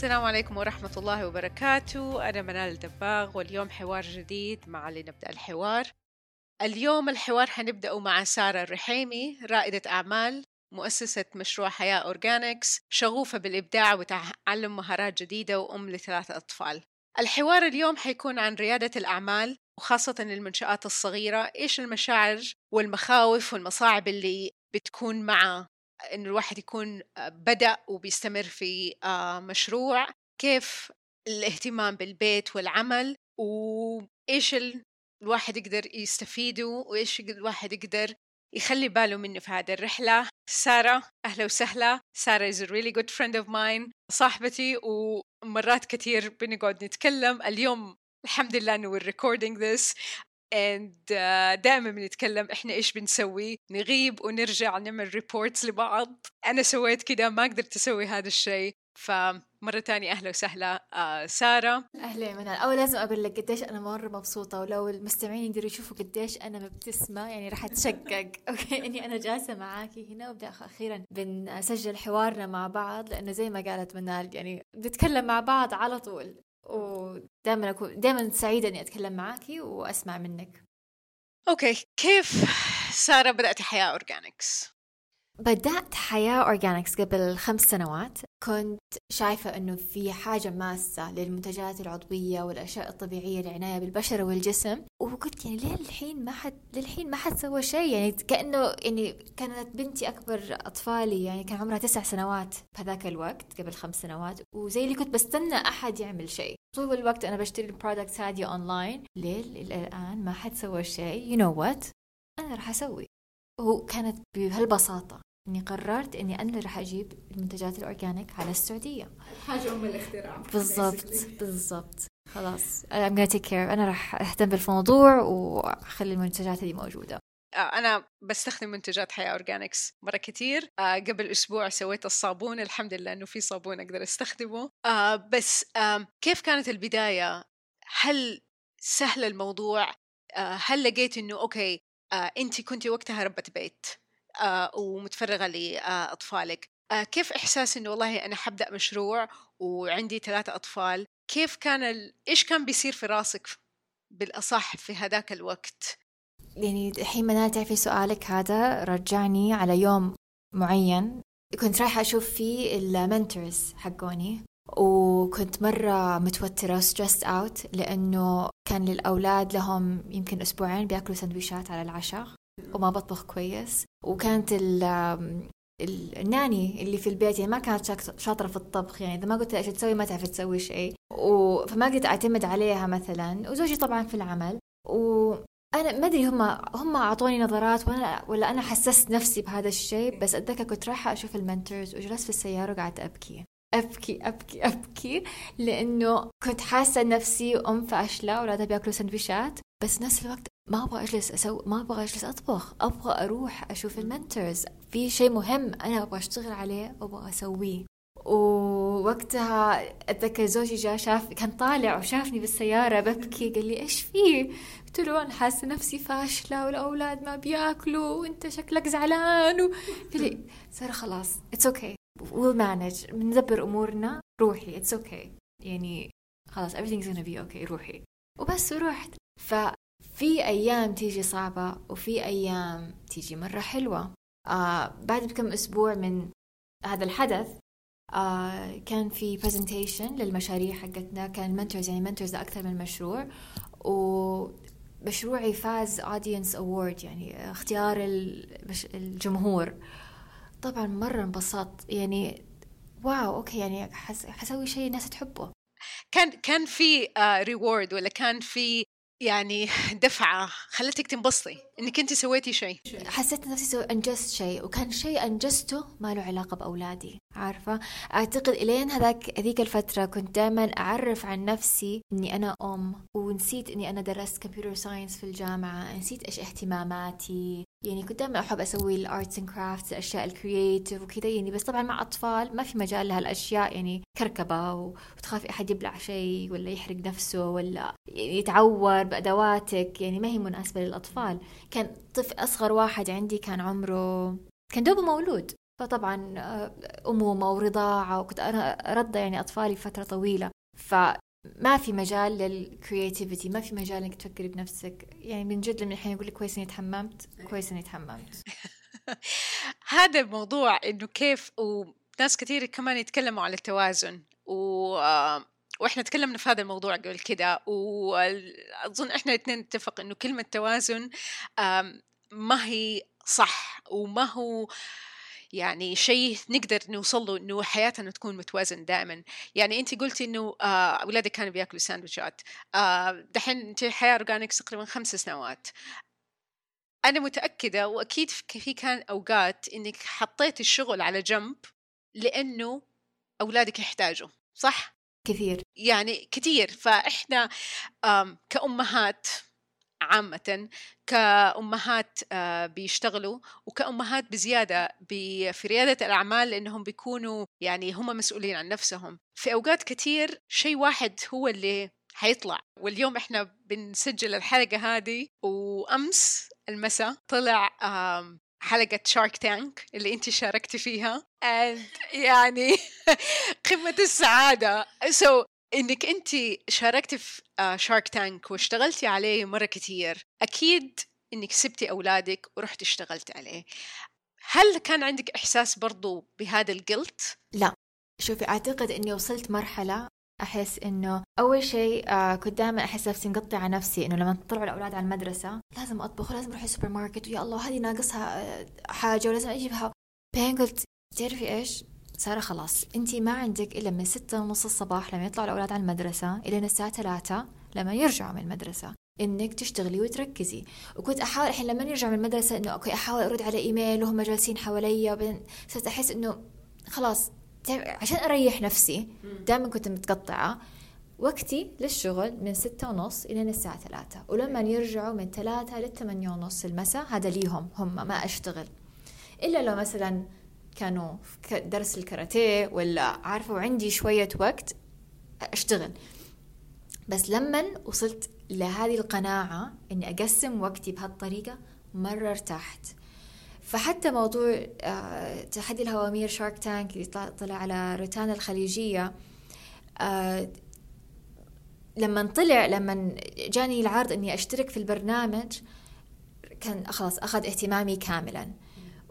السلام عليكم ورحمة الله وبركاته. أنا منال الدباغ واليوم حوار جديد مع لنبدأ الحوار. اليوم الحوار حنبدأه مع سارة الرحيمي رائدة أعمال مؤسسة مشروع حياة أورجانكس شغوفة بالإبداع وتعلم مهارات جديدة وأم لثلاثة أطفال. الحوار اليوم حيكون عن ريادة الأعمال وخاصة المنشآت الصغيرة إيش المشاعر والمخاوف والمصاعب اللي بتكون مع إن الواحد يكون بدأ وبيستمر في مشروع كيف الاهتمام بالبيت والعمل وإيش الواحد يقدر يستفيده وإيش الواحد يقدر يخلي باله منه في هذه الرحلة. سارة أهلا وسهلا. سارة is a really good friend of mine صاحبتي ومرات كثير بنقعد نتكلم. اليوم الحمد لله إنه we're recording this. And uh, دائما بنتكلم إحنا إيش بنسوي؟ نغيب ونرجع نعمل reports لبعض. أنا سويت كده ما قدرت أسوي هذا الشيء. فمرة تانية أهلا وسهلا. آه سارة. أهلا يا منال أول لازم أقول لك قديش أنا مرة مبسوطة ولو المستمعين يقدروا يشوفوا قديش أنا مبتسمة يعني راح أتشقق. Okay؟ إني أنا جالسة معاكي هنا وبدأ أخيرا بنسجل حوارنا مع بعض لأنه زي ما قالت منال يعني بنتكلم مع بعض على طول. ودائما أكون دائما سعيدة إني أتكلم معاكي وأسمع منك okay كيف سارة بدأت حياة Organics؟ بدأت حياة Organics قبل خمس سنوات. كنت شايفة أنه في حاجة ماسة للمنتجات العضوية والأشياء الطبيعية للعناية بالبشرة والجسم. وقلت يعني ليه الحين ما حد للحين ما حد سوى شيء؟ يعني كأنه يعني كانت بنتي أكبر أطفالي يعني كان عمرها تسع سنوات بهذاك الوقت قبل خمس سنوات. وزي اللي كنت بستنى أحد يعمل شيء. طول الوقت أنا بشتري ال products هذه أونلاين ليه؟ الآن ما حد سوى شيء. You know what أنا راح أسوي. وكانت بهالبساطة. إني قررت إني أنا اللي راح أجيب المنتجات ال organic على السعودية. حاجة أم الاختراع. بالضبط بالضبط. خلاص I'm gonna take care. أنا راح أهتم بالموضوع وأخلي المنتجات هذه موجودة. أنا بستخدم منتجات حياة Organics مرة كتير. آه قبل أسبوع سويت الصابون. الحمد لله إنه في صابون أقدر أستخدمه. آه بس آه كيف كانت البداية؟ هل سهل الموضوع؟ آه هل لقيت إنه okay آه أنت كنت وقتها ربة بيت؟ آه ومتفرغة لأطفالك. آه كيف إحساس إنه والله أنا حبدأ مشروع وعندي ثلاثة أطفال؟ كيف كان ال... إيش كان بيصير في راسك بالأصح في هذاك الوقت؟ يعني الحين منال تعرفي سؤالك هذا رجعني على يوم معين. كنت رايحة أشوف فيه ال mentors حقوني وكنت مرة متوترة stressed out لأنه كان للأولاد لهم يمكن أسبوعين بيأكلوا سندويشات على العشاء. وما بطبخ كويس. وكانت ال nanny اللي في البيت يعني ما كانت شاطرة في الطبخ. يعني إذا ما قلت لها إيش تسوي ما تعرف تسوي شيء. فما قدرت أعتمد عليها مثلا. وزوجي طبعا في العمل. وأنا ما أدري هم هم أعطوني نظرات وأنا ولا أنا حسست نفسي بهذا الشيء. بس أتذكر كنت رايحة أشوف ال mentors وجلست في السيارة وقعدت أبكي. أبكي أبكي أبكي. لأنه كنت حاسة نفسي أم فاشلة أولادها بيأكلوا سندويشات. بس نفس الوقت ما أبغى أجلس أسوي ما أبغى أجلس أطبخ أبغى أروح أشوف المنتورز في شيء مهم أنا أبغى أشتغل عليه وابغى أسويه. ووقتها أتذكر زوجي جاء شاف كان طالع وشافني بالسيارة ببكي قال لي إيش في؟ قلت له أنا حاسة نفسي فاشلة والأولاد ما بيأكلوا وأنت شكلك زعلان. قال لي سارة خلاص it's okay we'll manage بندبر أمورنا روحي it's okay okay. يعني خلاص everything's gonna be okay روحي. وبس ورحت. ف في أيام تيجي صعبة وفي أيام تيجي مرة حلوة. آه بعد بكم أسبوع من هذا الحدث آه كان في presentation للمشاريع حقتنا. كان mentors يعني mentors لأكثر من مشروع. ومشروعي فاز audience award يعني اختيار الجمهور. طبعا مرة انبسطت. يعني wow okay يعني حسوي شيء الناس تحبه. كان كان في reward uh, ولا كان في يعني دفعة خلتك تنبسطي إنك أنت سويتي شيء. حسيت نفسي سوي أنجزت شيء وكان شيء أنجزته ما له علاقة بأولادي عارفة؟ أعتقد إلين هذاك هذيك الفترة كنت دائما أعرف عن نفسي إني أنا أم ونسيت إني أنا درست computer science في الجامعة نسيت إيش اهتماماتي يعني كنت دائما أحب أسوي ال arts and crafts الأشياء ال creative وكذا يعني بس طبعا مع أطفال ما في مجال لهالأشياء يعني كركبة وتخافي أحد يبلع شيء ولا يحرق نفسه ولا يتعور بأدواتك يعني ما هي مناسبة للأطفال. كان طفل أصغر واحد عندي كان عمره كان دوبه مولود. فطبعا آه، أمومة ورضاعة وكنت أنا أرضع يعني أطفالي فتره طويلة. ف ما في مجال للكرياتيفيتي ما في مجال إنك تفكري بنفسك. يعني من جد لما الحين يقول لك كويس إني تحممت كويس إني تحممت هذا الموضوع إنه كيف وناس كثير كمان يتكلموا على التوازن. و وإحنا تكلمنا في هذا الموضوع قبل كده. وأظن إحنا الاثنين نتفق إنه كلمة توازن ما هي صح وما هو يعني شيء نقدر نوصل له إنه حياتنا تكون متوازن دائما. يعني انت قلتي إنه آه اولادك كانوا بياكلوا ساندويتشات. آه دحين انت حياه اورجانكس تقريبا خمس سنوات. أنا متأكدة وأكيد في كان أوقات إنك حطيت الشغل على جنب لأنه أولادك يحتاجوا صح؟ كثير. يعني كثير. فإحنا كأمهات عامة كأمهات آه، بيشتغلوا وكأمهات بزيادة في ريادة الأعمال لأنهم بيكونوا يعني هم مسؤولين عن نفسهم. في أوقات كثير شيء واحد هو اللي حيطلع. واليوم إحنا بنسجل الحلقة هذه وأمس المساء طلع حلقة Shark Tank اللي أنت شاركتي فيها. And يعني قمة السعادة. So إنك أنت شاركتي في Shark آه، Tank واشتغلتي عليه مرة كثير أكيد إنك سبتي أولادك ورحتي اشتغلتي عليه. هل كان عندك إحساس برضو بهذا ال guilt لا. شوفي أعتقد إني وصلت مرحلة أحس إنه أول شيء آه كنت دائما أحس نفسي مقطعه نفسي إنه لما تطلعوا الأولاد على المدرسة لازم أطبخ ولازم أروح السوبر ماركت ويا الله هذه ناقصها آه، حاجة ولازم أجيبها. بعدين قلت تعرفي إيش؟ سارة خلاص. انت ما عندك إلا من ستة ونص الصباح لما يطلعوا الأولاد على المدرسة إلى الساعة ثلاثة لما يرجعوا من المدرسة. إنك تشتغلي وتركزي. وكنت أحاول الحين لما يرجع من المدرسة إنه أوكي أحاول أرد على إيميل وهم جالسين حواليا وبعدين صرت أحس إنه خلاص عشان أريح نفسي. دائما كنت متقطعة. وقتي للشغل من ستة ونص إلى الساعة ثلاثة. ولما يرجعوا من ثلاثة لثمانية ونص المساء هذا ليهم هم ما أشتغل. إلا لو مثلا كانوا في درس الكاراتيه ولا عارفة وعندي شوية وقت أشتغل. بس لما وصلت لهذه القناعة إني أقسم وقتي بهالطريقة مرة ارتحت. فحتى موضوع آه، تحدي الهوامير شارك تانك اللي طلع على روتانا الخليجية آه، لما طلع لما جاني العرض إني أشترك في البرنامج كان خلاص أخذ اهتمامي كاملا.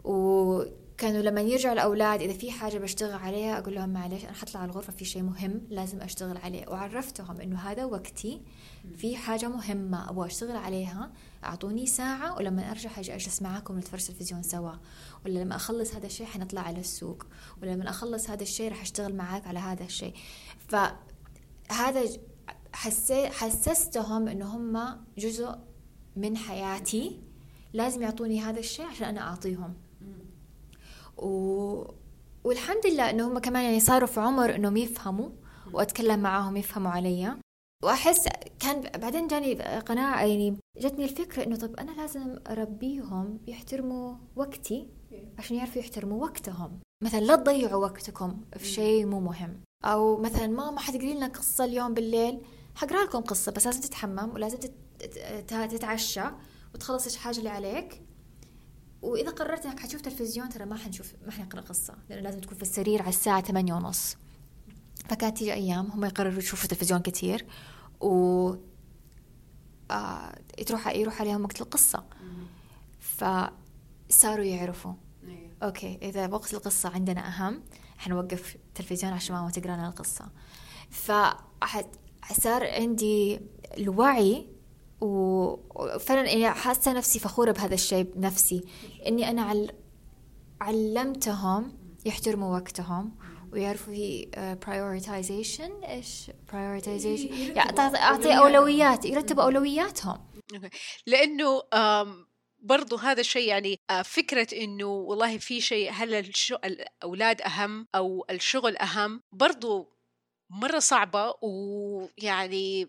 و كانوا لما يرجعوا الأولاد إذا في حاجة بشتغل عليها أقول لهم معلش أنا حطلع على الغرفة في شيء مهم لازم أشتغل عليه وعرفتهم إنه هذا وقتي في حاجة مهمة أبغى أشتغل عليها أعطوني ساعة ولما أرجع حاجة أجلس معاكم نتفرج تلفزيون سوا ولا لما أخلص هذا الشيء حنطلع على السوق ولا لما أخلص هذا الشيء راح أشتغل معاك على هذا الشيء. فهذا حسي حسستهم إنه هم جزء من حياتي لازم يعطوني هذا الشيء عشان أنا أعطيهم. و... والحمد لله إنه هم كمان يعني صاروا في عمر إنهم يفهموا وأتكلم معاهم يفهموا علي. وأحس كان بعدين جاني قناعة يعني جتني الفكرة إنه طب أنا لازم أربيهم يحترموا وقتي عشان يعرفوا يحترموا وقتهم. مثلا لا تضيعوا وقتكم في شيء مو مهم. أو مثلا ماما حتقري لنا قصة اليوم بالليل. حقرأ لكم قصة بس لازم تتحمم ولازم تتعشى وتخلص إيش حاجة اللي عليك. وإذا قررت إنك حتشوف تلفزيون ترى ما حنشوف ما حنقرأ قصة لأنه لازم تكون في السرير على الساعة ثمانية ونص. فكانت تيجي أيام هم يقرروا يشوفوا تلفزيون كثير و آه تروح يروح عليهم وقت القصة. فصاروا يعرفوا. إيه. أوكي إذا وقت القصة عندنا أهم حنوقف التلفزيون عشان ماما تقرا لنا القصة. فصار عندي الوعي وفعلا يعني حاسة نفسي فخورة بهذا الشيء بنفسي. إني أنا عل... علمتهم يحترموا وقتهم ويعرفوا في uh, prioritization. إيش prioritization يعني اعطي أولويات. يرتبوا أولوياتهم. لأنه برضو هذا الشيء يعني آه، فكرة إنه والله في شيء هل الأولاد أهم أو الشغل أهم؟ برضو مرة صعبة ويعني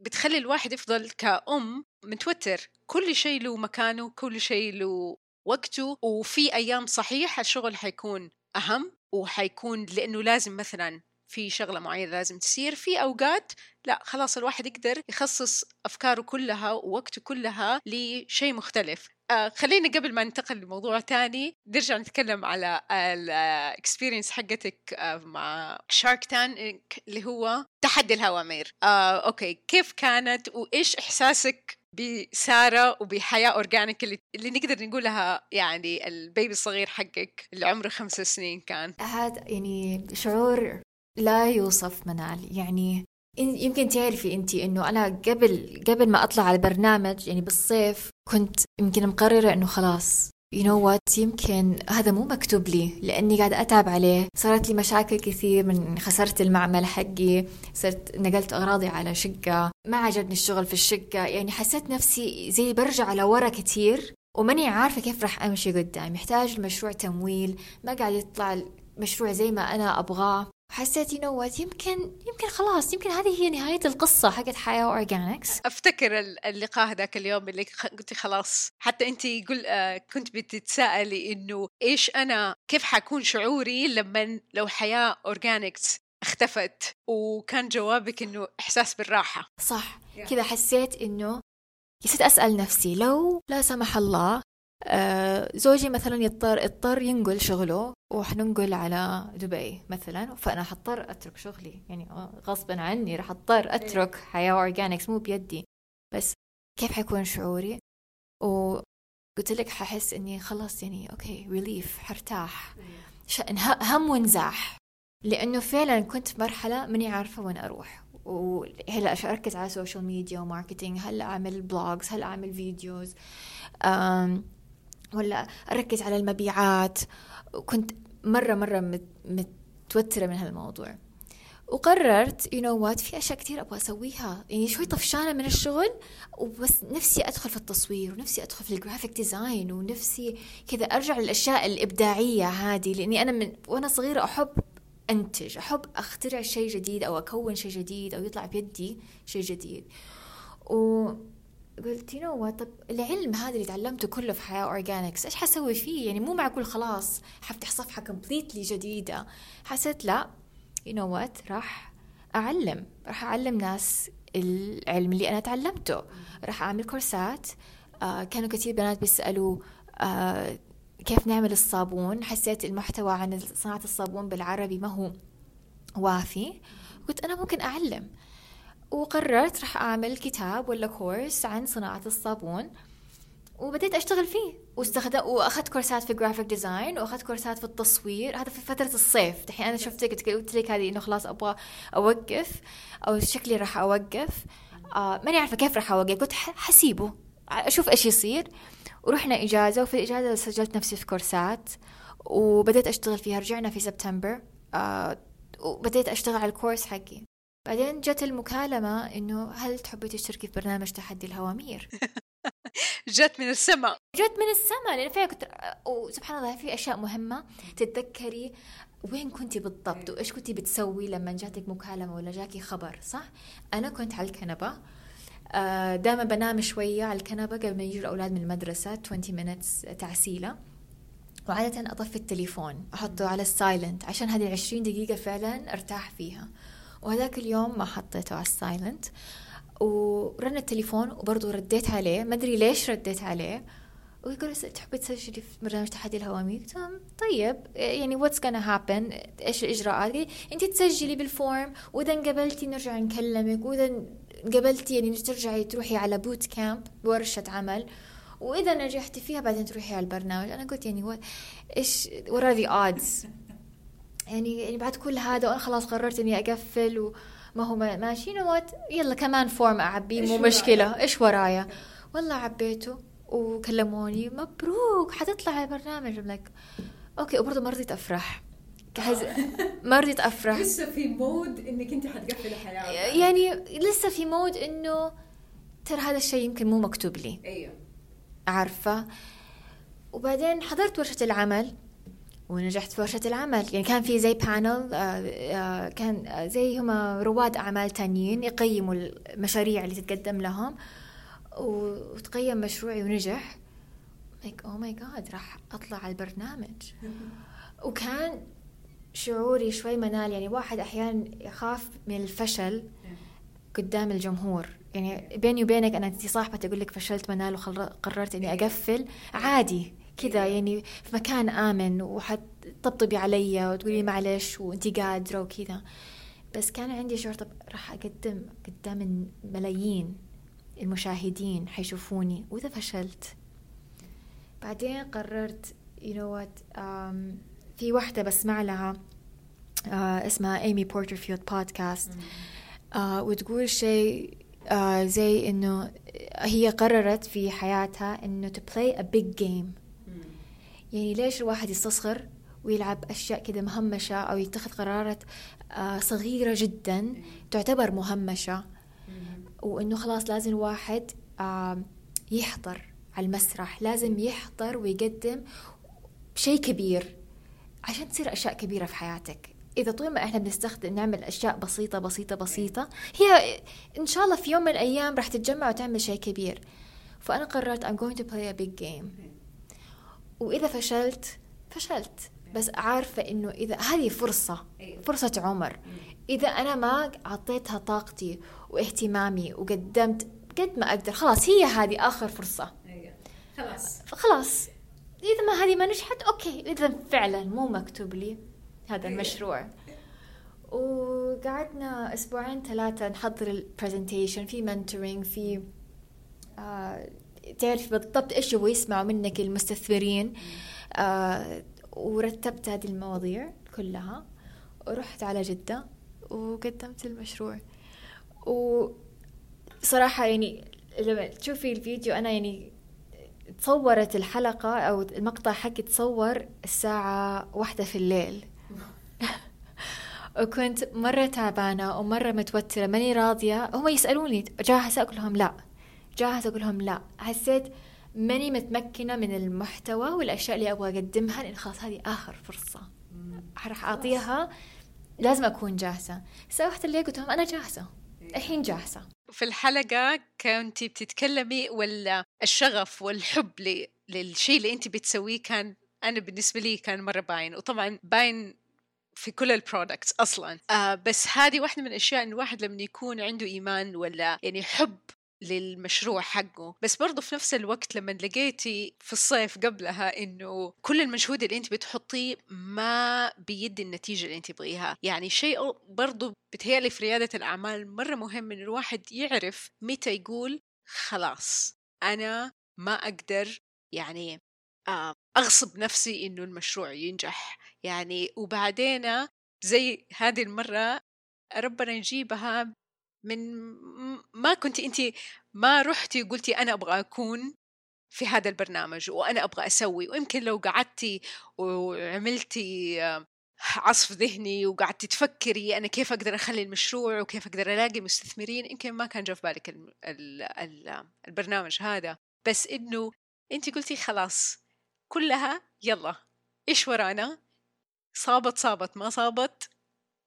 بتخلي الواحد يفضل كأم متوتر. كل شيء له مكانه كل شيء له وقته وفي أيام صحيح الشغل حيكون أهم وحيكون لأنه لازم مثلا في شغلة معينة لازم تصير. في أوقات لا خلاص الواحد يقدر يخصص أفكاره كلها ووقته كلها لشيء مختلف. آه خلينا قبل ما ننتقل لموضوع تاني نرجع نتكلم على الاكسبيرينس حقتك آه مع شارك تان اللي هو تحدي الهوامير. آه okay كيف كانت وإيش إحساسك بسارة وبحياة Organic اللي, اللي نقدر نقولها يعني ال baby الصغير حقك اللي عمره خمس سنين كان؟ هذا يعني شعور لا يوصف منال. يعني يمكن تعرفي انت إنه أنا قبل قبل ما أطلع على البرنامج يعني بالصيف كنت يمكن مقررة إنه خلاص you know what يمكن هذا مو مكتوب لي لأني قاعدة أتعب عليه. صارت لي مشاكل كثير من خسرت المعمل حقي صرت نقلت أغراضي على شقة ما عجبني الشغل في الشقة. يعني حسيت نفسي زي برجع لورا كثير وماني عارفة كيف راح أمشي قدام. يحتاج المشروع تمويل ما قاعد يطلع المشروع زي ما أنا أبغاه. حسيت you know يمكن يمكن خلاص يمكن هذه هي نهاية القصة حقت حياة Organics أفتكر ال- اللقاء هذاك اليوم اللي قلتي خلاص حتى أنت يقول آه كنت بتتساءلي إنه إيش أنا كيف حكون شعوري لما لو حياة Organics اختفت؟ وكان جوابك إنه إحساس بالراحة. صح. كذا حسيت إنه صرت أسأل نفسي لو لا سمح الله زوجي مثلا يضطر اضطر ينقل شغله وحننقل على دبي مثلا فأنا حضطر أترك شغلي. يعني غصبا عني راح أضطر أترك. حياة Organics مو بيدي. بس كيف حيكون شعوري؟ وقلت لك ححس إني خلاص يعني okay relief حرتاح. انه- هم وانزاح. لأنه فعلا كنت في مرحلة ماني عارفة وين أروح. وهلأ أركز على social media و marketing هل أعمل blogs هل أعمل videos أم ولا أركز على المبيعات. وكنت مرة مرة مت- متوترة من هالموضوع. وقررت you know what في أشياء كثير أبغى أسويها. يعني شوي طفشانة من الشغل وبس نفسي أدخل في التصوير ونفسي أدخل في ال graphic design ونفسي كذا أرجع للأشياء الإبداعية هذه. لأني أنا من وأنا صغيرة أحب أنتج أحب أخترع شيء جديد أو أكون شيء جديد أو يطلع بيدي شيء جديد. وقلت you know طب العلم هذا اللي تعلمته كله في حياة Organics إيش حسوي فيه؟ يعني مو معقول خلاص حفتح صفحة completely جديدة. حسيت لا you know what راح أعلم راح أعلم ناس العلم اللي أنا تعلمته. راح أعمل كورسات آه كانوا كثير بنات بيسألوا آه كيف نعمل الصابون؟ حسيت المحتوى عن صناعة الصابون بالعربي ما هو وافي قلت أنا ممكن أعلم. وقررت راح أعمل كتاب ولا كورس عن صناعة الصابون وبديت أشتغل فيه. واستخدم وأخذت كورسات في graphic design وأخذت كورسات في التصوير. هذا في فترة الصيف. دحين أنا شفتك قلت لك هذه إنه خلاص أبغى أوقف أو شكلي راح أوقف. آه ماني عارفة كيف راح أوقف. قلت حسيبه. أشوف إيش يصير. ورحنا إجازة وفي الإجازة سجلت نفسي في كورسات وبديت أشتغل فيها. رجعنا في سبتمبر آه وبديت أشتغل على الكورس حقي. بعدين جت المكالمة إنه هل تحبي تشتركي في برنامج تحدي الهوامير؟ جت من السماء. جت من السماء لأن فيها كنت وسبحان الله في أشياء مهمة. تتذكري وين كنتي بالضبط؟ وإيش كنتي بتسوي لما جاتك مكالمة ولا جاكي خبر صح؟ أنا كنت على الكنبة. آه، دائما بنام شوية على الكنبة قبل ما يجوا الأولاد من المدرسة 20 minutes تعسيلة. وعادة أطفي التليفون أحطه على ال silent عشان هذه العشرين دقيقة فعلا أرتاح فيها. وهذاك اليوم ما حطيته على ال silent. ورن التليفون وبرضه رديت عليه. ما أدري ليش رديت عليه. ويقول تحبي تسجلي في برنامج تحدي الهوامير قلت طيب يعني what's gonna happen إيش الإجراءات؟ انت تسجلي بال form وإذا انقبلتي نرجع نكلمك وإذا قبلتي يعني ترجعي تروحي على boot camp ورشة عمل. وإذا نجحتي فيها بعدين تروحي على البرنامج. أنا قلت يعني إيش are the odds يعني يعني بعد كل هذا وأنا خلاص قررت إني أقفل وما هو ما- ماشي you know what يلا كمان form اعبيه مو؟ مشكلة. إيش ورايا؟ والله عبيته وكلموني. مبروك حتطلع على البرنامج like okay وبرضه ما رضيت أفرح. ما رضيت أفرح. لسه في mood إنك أنت حتقفلي حياتك. يعني لسه في mood إنه ترى هذا الشيء يمكن مو مكتوب لي. أيوه. عارفة؟ وبعدين حضرت ورشة العمل. ونجحت في ورشة العمل. يعني كان في زي panel كان آه، زي هم رواد أعمال تانيين يقيموا المشاريع اللي تتقدم لهم. وتقيم مشروعي ونجح. Like oh my god راح أطلع على البرنامج. وكان شعوري شوي منال. يعني واحد أحيانا يخاف من الفشل قدام الجمهور. يعني بيني وبينك أنا انت صاحبتي أقول لك فشلت منال وقررت إني أقفل. عادي. كذا يعني في مكان آمن وحتطبطبي علي وتقولي معلش وانت قادرة وكذا. بس كان عندي شعور طب راح أقدم قدام الملايين المشاهدين حيشوفوني وإذا فشلت. بعدين قررت you know what um, في واحدة بسمع لها uh, اسمها ايمي بورترفيلد بودكاست وتقول شيء آه زي إنه هي قررت في حياتها إنه to play a big game. يعني ليش الواحد يستصغر ويلعب أشياء كذا مهمشة أو يتخذ قرارات آه صغيرة جدا تعتبر مهمشة. وإنه خلاص لازم الواحد يحضر على المسرح لازم يحضر ويقدم شيء كبير عشان تصير أشياء كبيرة في حياتك. إذا طول ما إحنا بنستخدم نعمل أشياء بسيطة بسيطة بسيطة هي إن شاء الله في يوم من الأيام راح تتجمع وتعمل شيء كبير. فأنا قررت I'm going to play a big game. وإذا فشلت فشلت. بس عارفة إنه إذا هذه فرصة أيوة. فرصة عمر. إذا أنا ما أعطيتها طاقتي واهتمامي وقدمت قد ما أقدر خلاص هي هذه آخر فرصة. أيوه خلاص. فخلاص إذا ما هذه ما نجحت okay. إذا فعلا مو مكتوب لي هذا المشروع. وقعدنا أسبوعين ثلاثة نحضر ال presentation في mentoring في آه تعرف بالضبط إيش يبغوا يسمعوا منك المستثمرين. آه ورتبت هذه المواضيع كلها ورحت على جدة وقدمت المشروع. وصراحة يعني لما تشوفي الفيديو أنا يعني تصورت الحلقة أو المقطع حقي تصور الساعة واحدة في الليل. وكنت مرة تعبانة ومرة متوترة ماني راضية. هم يسألوني جاهزة أقول لهم لا. جاهزة أقول لهم لا. حسيت ماني متمكنة من المحتوى والأشياء اللي أبغى أقدمها لأن خلاص هذه آخر فرصة. راح أعطيها. لازم أكون جاهزة. سويت اللي قلت لهم أنا جاهزة. الحين جاهزة. في الحلقة كنت بتتكلمي ولا الشغف والحب ل- للشيء اللي انت بتسويه كان أنا بالنسبة لي كان مرة باين. وطبعا باين في كل ال products أصلا. آه بس هذه واحدة من الأشياء إن الواحد لما يكون عنده إيمان ولا يعني حب للمشروع حقه. بس برضه في نفس الوقت لما لقيتي في الصيف قبلها إنه كل المجهود اللي انت بتحطيه ما بيدي النتيجة اللي انت تبغيها. يعني شيء برضه بتهيألي في ريادة الأعمال مرة مهم إن الواحد يعرف متى يقول خلاص أنا ما أقدر يعني آه، أغصب نفسي إنه المشروع ينجح. يعني وبعدين زي هذه المرة ربنا يجيبها من ما كنت أنت ما رحتي وقلتي أنا أبغى أكون في هذا البرنامج وأنا أبغى أسوي ويمكن لو قعدتي وعملتي آه، عصف ذهني وقعدتي تفكري أنا كيف أقدر أخلي المشروع وكيف أقدر ألاقي مستثمرين يمكن ما كان جاء في بالك ال ال ال البرنامج هذا. بس إنه انت قلتي خلاص كلها يلا إيش ورانا؟ صابت صابت ما صابت؟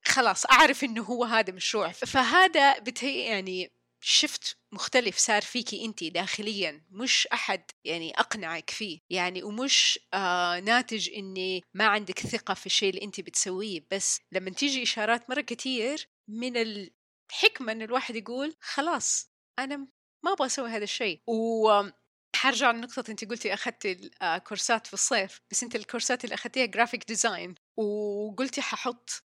خلاص أعرف إنه هو هذا مشروع. فهذا بتهي يعني شفت مختلف صار فيكي انت داخليا مش أحد يعني أقنعك فيه. يعني ومش آه ناتج إني ما عندك ثقة في الشيء اللي انت بتسويه. بس لما تيجي إشارات مرة كتير من الحكمة إن الواحد يقول خلاص أنا ما أبغى أسوي هذا الشيء. و حرجع لنقطة أنت قلتي أخذتي آه، كورسات في الصيف. بس أنت الكورسات اللي أخذتيها graphic design وقلتي ححط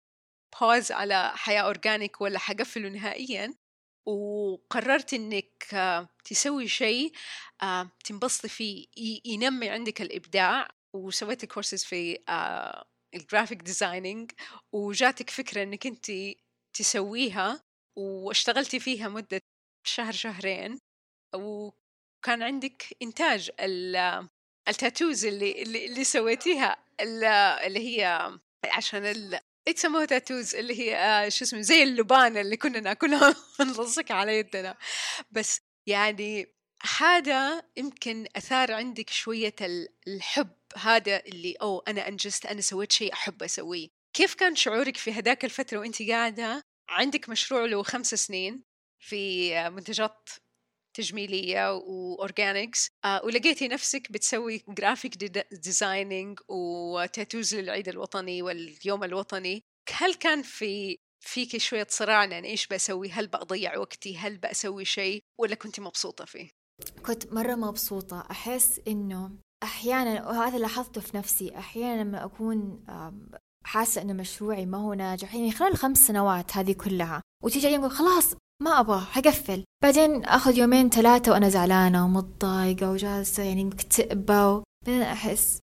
pause على حياة organic ولا حقفله نهائيا وقررت إنك آه، تسوي شيء آه، تنبسطي فيه ينمي عندك الإبداع وسويتي كورسز في ال graphic designing وجاتك فكرة إنك أنت تسويها واشتغلتي فيها مدة شهر شهرين وكان عندك إنتاج التاتوز اللي اللي, اللي سويتيها اللي هي عشان يسموها تاتوز اللي هي آه شو اسمه زي اللبان اللي كنا نأكلها ونلصقها على يدنا. بس يعني هذا يمكن أثار عندك شوية الحب. هذا اللي أو أنا أنجزت أنا سويت شيء أحب أسويه. كيف كان شعورك في هذاك الفترة وأنت قاعدة؟ عندك مشروع له خمس سنين في منتجات تجميلية و organics آه ولقيتي نفسك بتسوي graphic designing و tattoos للعيد الوطني واليوم الوطني. هل كان في فيك شوية صراع يعني إيش بسوي؟ هل بأضيع وقتي؟ هل بأسوي شيء؟ ولا كنت مبسوطة فيه؟ كنت مرة مبسوطة. أحس إنه أحيانا وهذا لاحظته في نفسي أحيانا لما أكون حاسة إنه مشروعي ما هو ناجح. يعني خلال الخمس سنوات هذه كلها وتيجي أيام خلاص ما أبغى حقفل. بعدين أخذ يومين ثلاثة وأنا زعلانة ومتضايقة وجالسة يعني مكتئبة بعدين أحس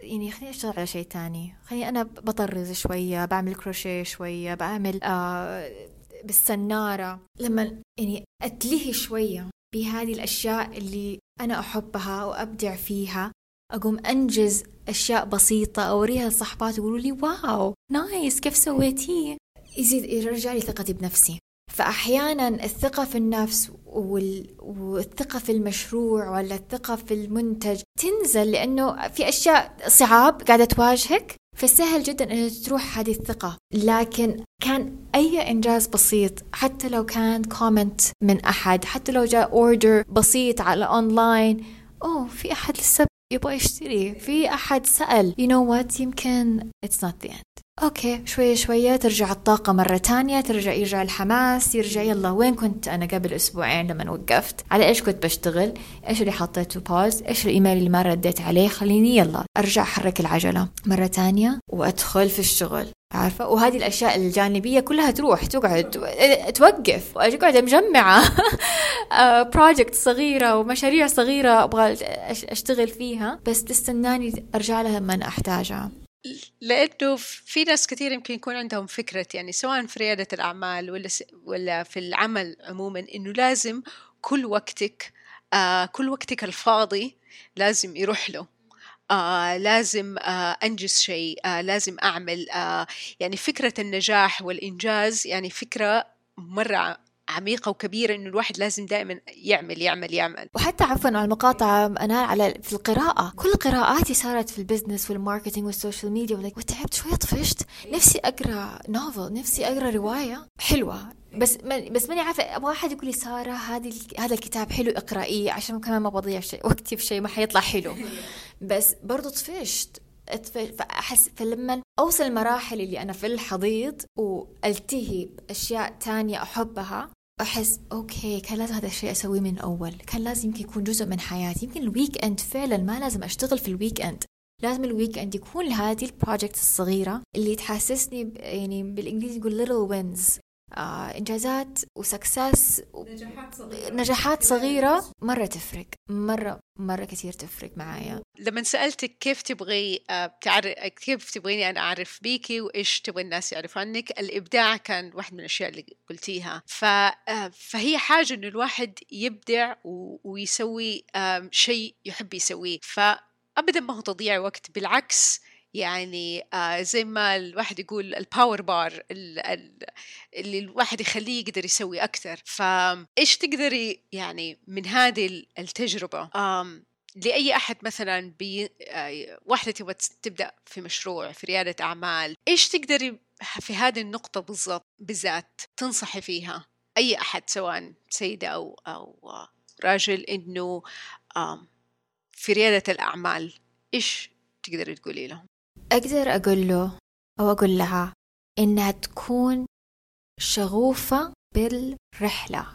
يعني خليني أشتغل على شيء تاني. خليني أنا بطرز شوية بعمل كروشيه شوية بعمل آه بالسنارة. لما يعني أتلهي شوية بهذه الأشياء اللي أنا أحبها وأبدع فيها أقوم أنجز أشياء بسيطة أوريها لصحبات يقولوا لي wow nice كيف سويتيه؟ يزيد يرجع لي ثقتي بنفسي. فأحيانا الثقة في النفس والثقة في المشروع ولا الثقة في المنتج تنزل لأنه في أشياء صعاب قاعدة تواجهك فسهل جدا أن تروح هذه الثقة. لكن كان أي إنجاز بسيط حتى لو كان comment من أحد حتى لو جاء order بسيط على أونلاين أوه في أحد لسه يبغى يشتري. في أحد سأل you know what يمكن it's not the end. okay شوية شوية ترجع الطاقة مرة تانية ترجع يرجع الحماس يرجع يلا وين كنت؟ أنا قبل أسبوعين لما وقفت. على إيش كنت بشتغل؟ إيش اللي حطيته؟ pause إيش الإيميل اللي ما رديت عليه؟ خليني يلا أرجع أحرك العجلة مرة تانية وأدخل في الشغل. عارفة؟ وهذه الأشياء الجانبية كلها تروح تقعد توقف وأقعد مجمعة. بروجكت صغيرة ومشاريع صغيرة أبغى أشتغل فيها بس تستناني أرجع لها لما أحتاجها. لأنه في ناس كثير يمكن يكون عندهم فكرة يعني سواء في ريادة الأعمال ولا ولا في العمل عموما إنه لازم كل وقتك آه كل وقتك الفاضي لازم يروح له. آه لازم آه أنجز شيء آه لازم أعمل آه يعني فكرة النجاح والإنجاز يعني فكرة مرة عميقة وكبيرة إنه الواحد لازم دائما يعمل يعمل يعمل. وحتى عفوا على المقاطعة أنا على في القراءة كل قراءاتي صارت في ال business وال marketing وال social media وتعبت شوية طفشت. نفسي أقرأ novel نفسي أقرأ رواية حلوة. بس بس ماني عارفة أبغى احد يقول لي سارة هذه هذا الكتاب حلو اقرأيه عشان كمان ما بضيع شيء وقتي في شيء ما حيطلع حلو. بس برضو طفشت. فأحس فلما أوصل المراحل اللي أنا في الحضيض وألتهي بأشياء تانية أحبها أحس okay كان لازم هذا الشيء أسويه من أول. كان لازم يمكن يكون جزء من حياتي. يمكن ال weekend فعلا ما لازم أشتغل في ال weekend لازم ال weekend يكون لهذه ال project الصغيرة اللي تحسسني يعني بالإنجليزي يقول little wins. إنجازات و success نجاحات صغيرة. نجاحات صغيرة مرة تفرق. مره مرة كثير تفرق معايا. لما سألتك كيف تبغي آه تعرف كيف تبغيني أنا أعرف بيكي وإيش تبغي الناس يعرفوا عنك الإبداع كان واحد من الأشياء اللي قلتيها. ف... آه فهي حاجة إنه الواحد يبدع و... ويسوي آه شيء يحب يسويه. فابدا ما هو تضييع وقت بالعكس يعني آه زي ما الواحد يقول ال power bar اللي الواحد يخليه يقدر يسوي أكثر. فإيش تقدري يعني من هذه التجربة؟ لأي أحد مثلا بي آه واحدة تبغى تبدأ في مشروع في ريادة أعمال إيش تقدري في هذه النقطة بالضبط بالذات تنصحي فيها؟ أي أحد سواء سيدة أو أو راجل إنه في ريادة الأعمال إيش تقدري تقولي لهم؟ أقدر أقول له أو أقول لها إنها تكون شغوفة بالرحلة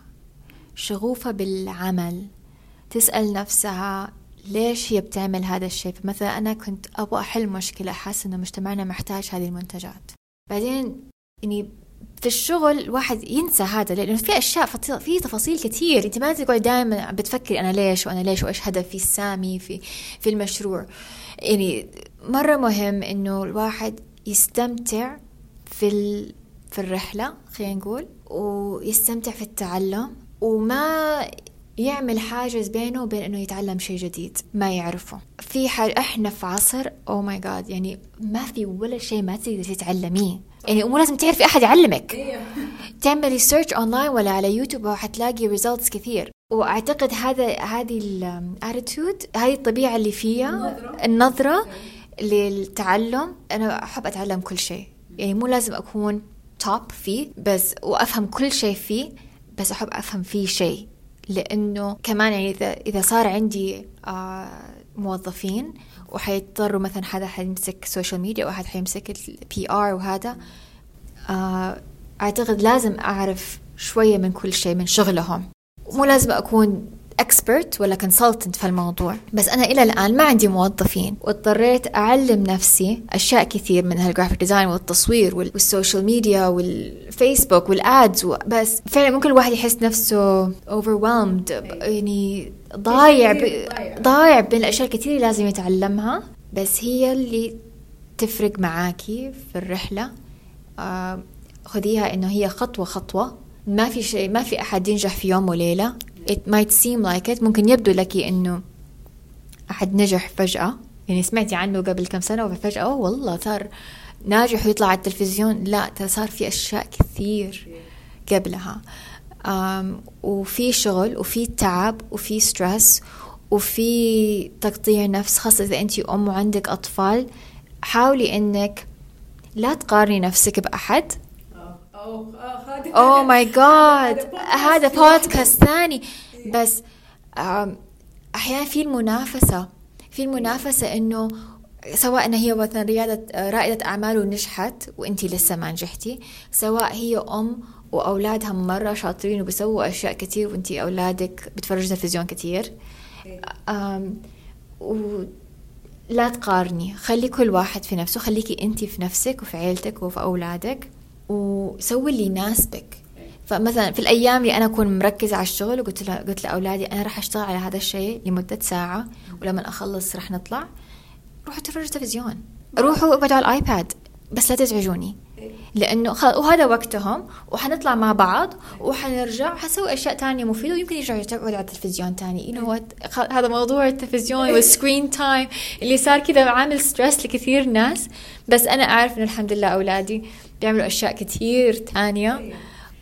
شغوفة بالعمل. تسأل نفسها ليش هي بتعمل هذا الشيء؟ فمثلا أنا كنت أبغى أحل مشكلة حاسة إنه مجتمعنا محتاج هذه المنتجات. بعدين يعني في الشغل الواحد ينسى هذا لأنه في أشياء فط- في تفاصيل كثير أنت ما تقعد دائما بتفكري أنا ليش وأنا ليش وإيش هدفي السامي في في المشروع. يعني مرة مهم إنه الواحد يستمتع في ال... في الرحلة خلينا نقول ويستمتع في التعلم وما يعمل حاجز بينه وبين إنه يتعلم شيء جديد ما يعرفه. في حاجة إحنا في عصر oh my God يعني ما في ولا شيء ما تقدر تتعلميه. يعني مو لازم تعرفي أحد يعلمك. تعملي search online ولا على يوتيوب وحتلاقي results كثير. وأعتقد هذا هذه ال attitude هذه الطبيعة اللي فيها النظرة. للتعلم. أنا أحب أتعلم كل شيء. يعني مو لازم أكون top فيه بس وأفهم كل شيء فيه بس أحب أفهم فيه شيء. لأنه كمان يعني اذا إذا صار عندي آه موظفين وحيضطروا مثلا حدا حيمسك social media واحد حيمسك ال PR وهذا آه أعتقد لازم أعرف شوية من كل شيء من شغلهم. مو لازم أكون expert ولا consultant في الموضوع بس أنا إلى الآن ما عندي موظفين واضطريت أعلم نفسي أشياء كثير من ال graphic design والتصوير وال- وال social media والفيسبوك وال ads بس فعلا ممكن الواحد يحس نفسه overwhelmed يعني ضايع ب... ضايع بين الأشياء الكثير اللي لازم يتعلمها بس هي اللي تفرق معاكي في الرحلة. آه، خذيها إنه هي خطوة خطوة. ما في شيء ما في أحد ينجح في يوم وليلة. It might seem like it. ممكن يبدو لك إنه أحد نجح فجأة. يعني سمعتي عنه قبل كم سنة وفجأة أوه والله صار ناجح ويطلع على التلفزيون. لا ترى صار في أشياء كثير قبلها. أم وفي شغل وفي تعب وفي ستريس وفي تقطيع نفس خاصة إذا أنت أم وعندك أطفال. حاولي إنك لا تقارني نفسك بأحد. اوه ماي جاد هذا بودكاست ثاني. بس أحيانا في المنافسة. في المنافسة إنه سواء هي مثلا ريادة آه، رائدة أعمال ونجحت وانتي لسه ما نجحتي سواء هي أم وأولادها مرة شاطرين وبيسووا أشياء كتير وانتي أولادك بتفرجوا تلفزيون كتير. آم، و لا تقارني. خلي كل واحد في نفسه. خليكي انت في نفسك وفي عيلتك وفي أولادك. وسوي اللي يناسبك. فمثلا في الأيام اللي أنا أكون مركزة على الشغل وقلت له قلت لأولادي أنا راح أشتغل على هذا الشيء لمدة ساعة ولما أخلص راح نطلع. روحوا تفرجوا تلفزيون روحوا اقعدوا على الآيباد. بس لا تزعجوني. لأنه خل... وهذا وقتهم وحنطلع مع بعض وحنرجع وحنسوي أشياء تانية مفيدة ويمكن يرجعوا يقعدوا على التلفزيون تاني. You know what خ... هذا موضوع التلفزيون وال screen time اللي صار كذا عامل stress لكثير ناس. بس أنا أعرف إنه الحمد لله أولادي بيعملوا أشياء كثير تانية.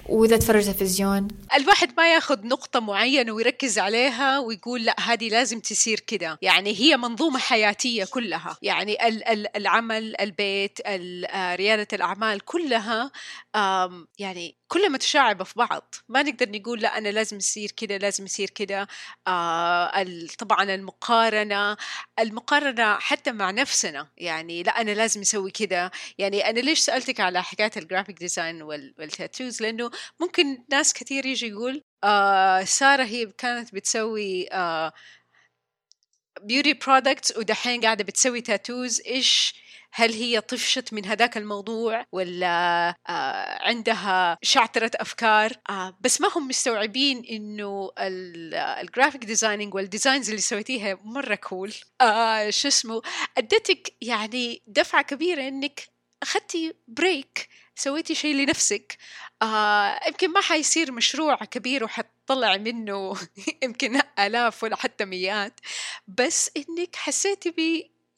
وإذا تفرج تلفزيون. الواحد ما ياخذ نقطة معينة ويركز عليها ويقول لا هذه لازم تصير كده. يعني هي منظومة حياتية كلها. يعني ال- ال- العمل البيت ال- آه، ريادة الأعمال كلها يعني كلها متشعبة في بعض. ما نقدر نقول لا أنا لازم يصير كده لازم يصير كده آه، طبعا المقارنة المقارنة حتى مع نفسنا. يعني لا أنا لازم أسوي كده يعني أنا ليش سألتك على حكاية ال graphic design وال- وال tattoos لأنه ممكن ناس كثير يجي يقول آه سارة هي كانت بتسوي آه beauty products ودحين قاعدة بتسوي tattoos إيش هل هي طفشت من هذاك الموضوع ولا آه عندها شعترة أفكار؟ آه بس ما هم مستوعبين إنه ال graphic designing وال designs اللي سويتيها مرة cool آه شو اسمه؟ أدتك يعني دفعة كبيرة إنك أخذتي break سويتي شيء لنفسك. آه يمكن ما حيصير مشروع كبير وحتطلع منه يمكن آلاف ولا حتى مئات بس إنك حسيتي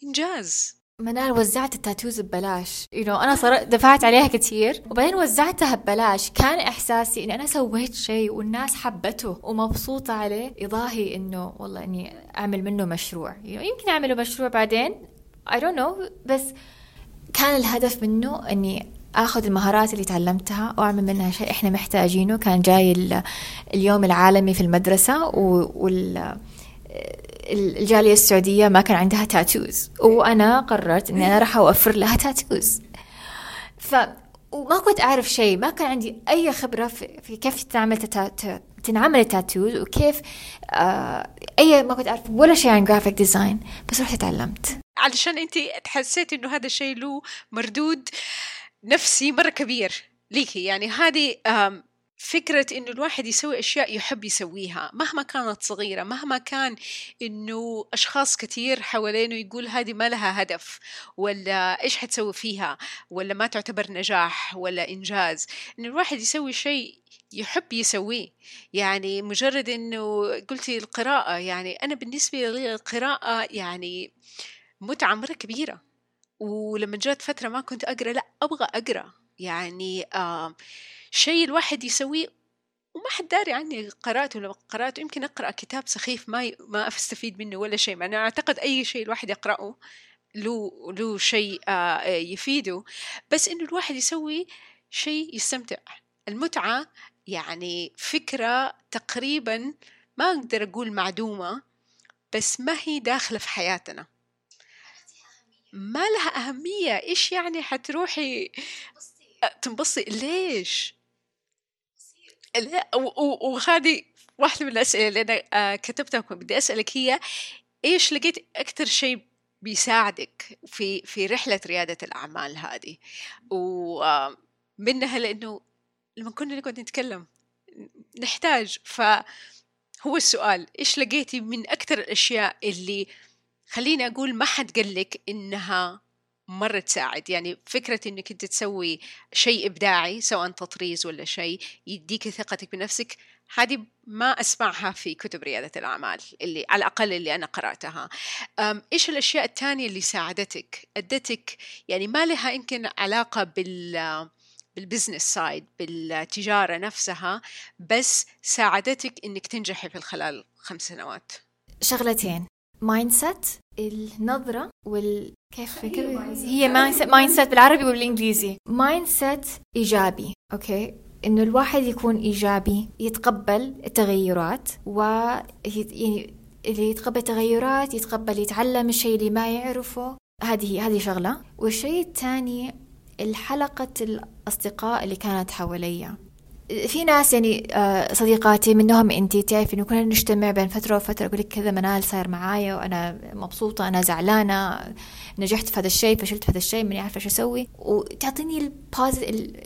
بإنجاز. منال وزعت التاتوز ببلاش. You know, أنا صار دفعت عليها كثير وبعدين وزعتها ببلاش. كان إحساسي إني أنا سويت شيء والناس حبته ومبسوطة عليه. يضاهي إنه والله إني أعمل منه مشروع. You know, يمكن أعمله مشروع بعدين. I don't know. بس كان الهدف منه إني آخذ المهارات اللي تعلمتها وأعمل منها شيء إحنا محتاجينه. كان جاي ال- اليوم العالمي في المدرسة وال الجالية السعودية ما كان عندها tattoos وأنا قررت إني أنا راح أوفر لها tattoos ف وما كنت أعرف شيء. ما كان عندي أي خبرة في, كيف تنعمل تتا... تنعمل ال tattoos وكيف آه أي ما كنت أعرف ولا شيء عن graphic design بس رحت تعلمت. علشان أنت حسيتي إنه هذا الشيء له مردود نفسي مرة كبير ليكي. يعني هذه فكرة إنه الواحد يسوي أشياء يحب يسويها مهما كانت صغيرة مهما كان إنه أشخاص كثير حوالينه يقول هذه ما لها هدف ولا إيش حتسوي فيها؟ ولا ما تعتبر نجاح ولا إنجاز. إنه الواحد يسوي شيء يحب يسويه. يعني مجرد إنه قلتي القراءة يعني أنا بالنسبة لي القراءة يعني متعة مرة كبيرة. ولما جات فترة ما كنت أقرأ لأ أبغى أقرأ. يعني آه شيء الواحد يسويه وما حد داري عني قرأته ولا قرأته يمكن أقرأ كتاب سخيف ما ي... ما أستفيد منه ولا شيء. مع أنا أعتقد أي شيء الواحد يقرأه له له شيء آه يفيده. بس إنه الواحد يسوي شيء يستمتع. المتعة يعني فكرة تقريبا ما أقدر أقول معدومة بس ما هي داخلة في حياتنا. ما لها أهمية. إيش يعني حتروحي تنبسطي؟ ليش؟ لا وهذه واحدة من الأسئلة اللي أنا آه، كتبتها بدي أسألك هي إيش لقيت أكثر شيء بيساعدك في في رحلة ريادة الأعمال هذه؟ ومنها لأنه لما كنا نقعد نتكلم نحتاج فهو السؤال إيش لقيتي من أكثر الأشياء اللي خليني أقول ما حد قال لك إنها مرة تساعد. يعني فكرة إنك أنت تسوي شيء إبداعي سواء تطريز ولا شيء يديك ثقتك بنفسك هذه ما أسمعها في كتب ريادة الأعمال اللي على الأقل اللي أنا قرأتها. أم، إيش الأشياء الثانية اللي ساعدتك؟ أدتك يعني ما لها يمكن علاقة بال بال business side بالتجارة نفسها بس ساعدتك إنك تنجحي في خلال خمس سنوات. شغلتين. mindset النظرة وال كيف كيف هي mindset بالعربي والانجليزي mindset إيجابي okay؟ إنه الواحد يكون إيجابي يتقبل التغيرات و يعني اللي يتقبل التغيرات يتقبل يتعلم الشيء اللي ما يعرفه. هذه هذه شغلة. والشيء الثاني الحلقة الأصدقاء اللي كانت حواليا. في ناس يعني آه، صديقاتي منهم انت تعرفي انه كنا نجتمع بين فترة وفترة أقول لك كذا منال صاير معايا وأنا مبسوطة أنا زعلانة نجحت في هذا الشيء فشلت في هذا الشيء ماني عارفة إيش أسوي. وتعطيني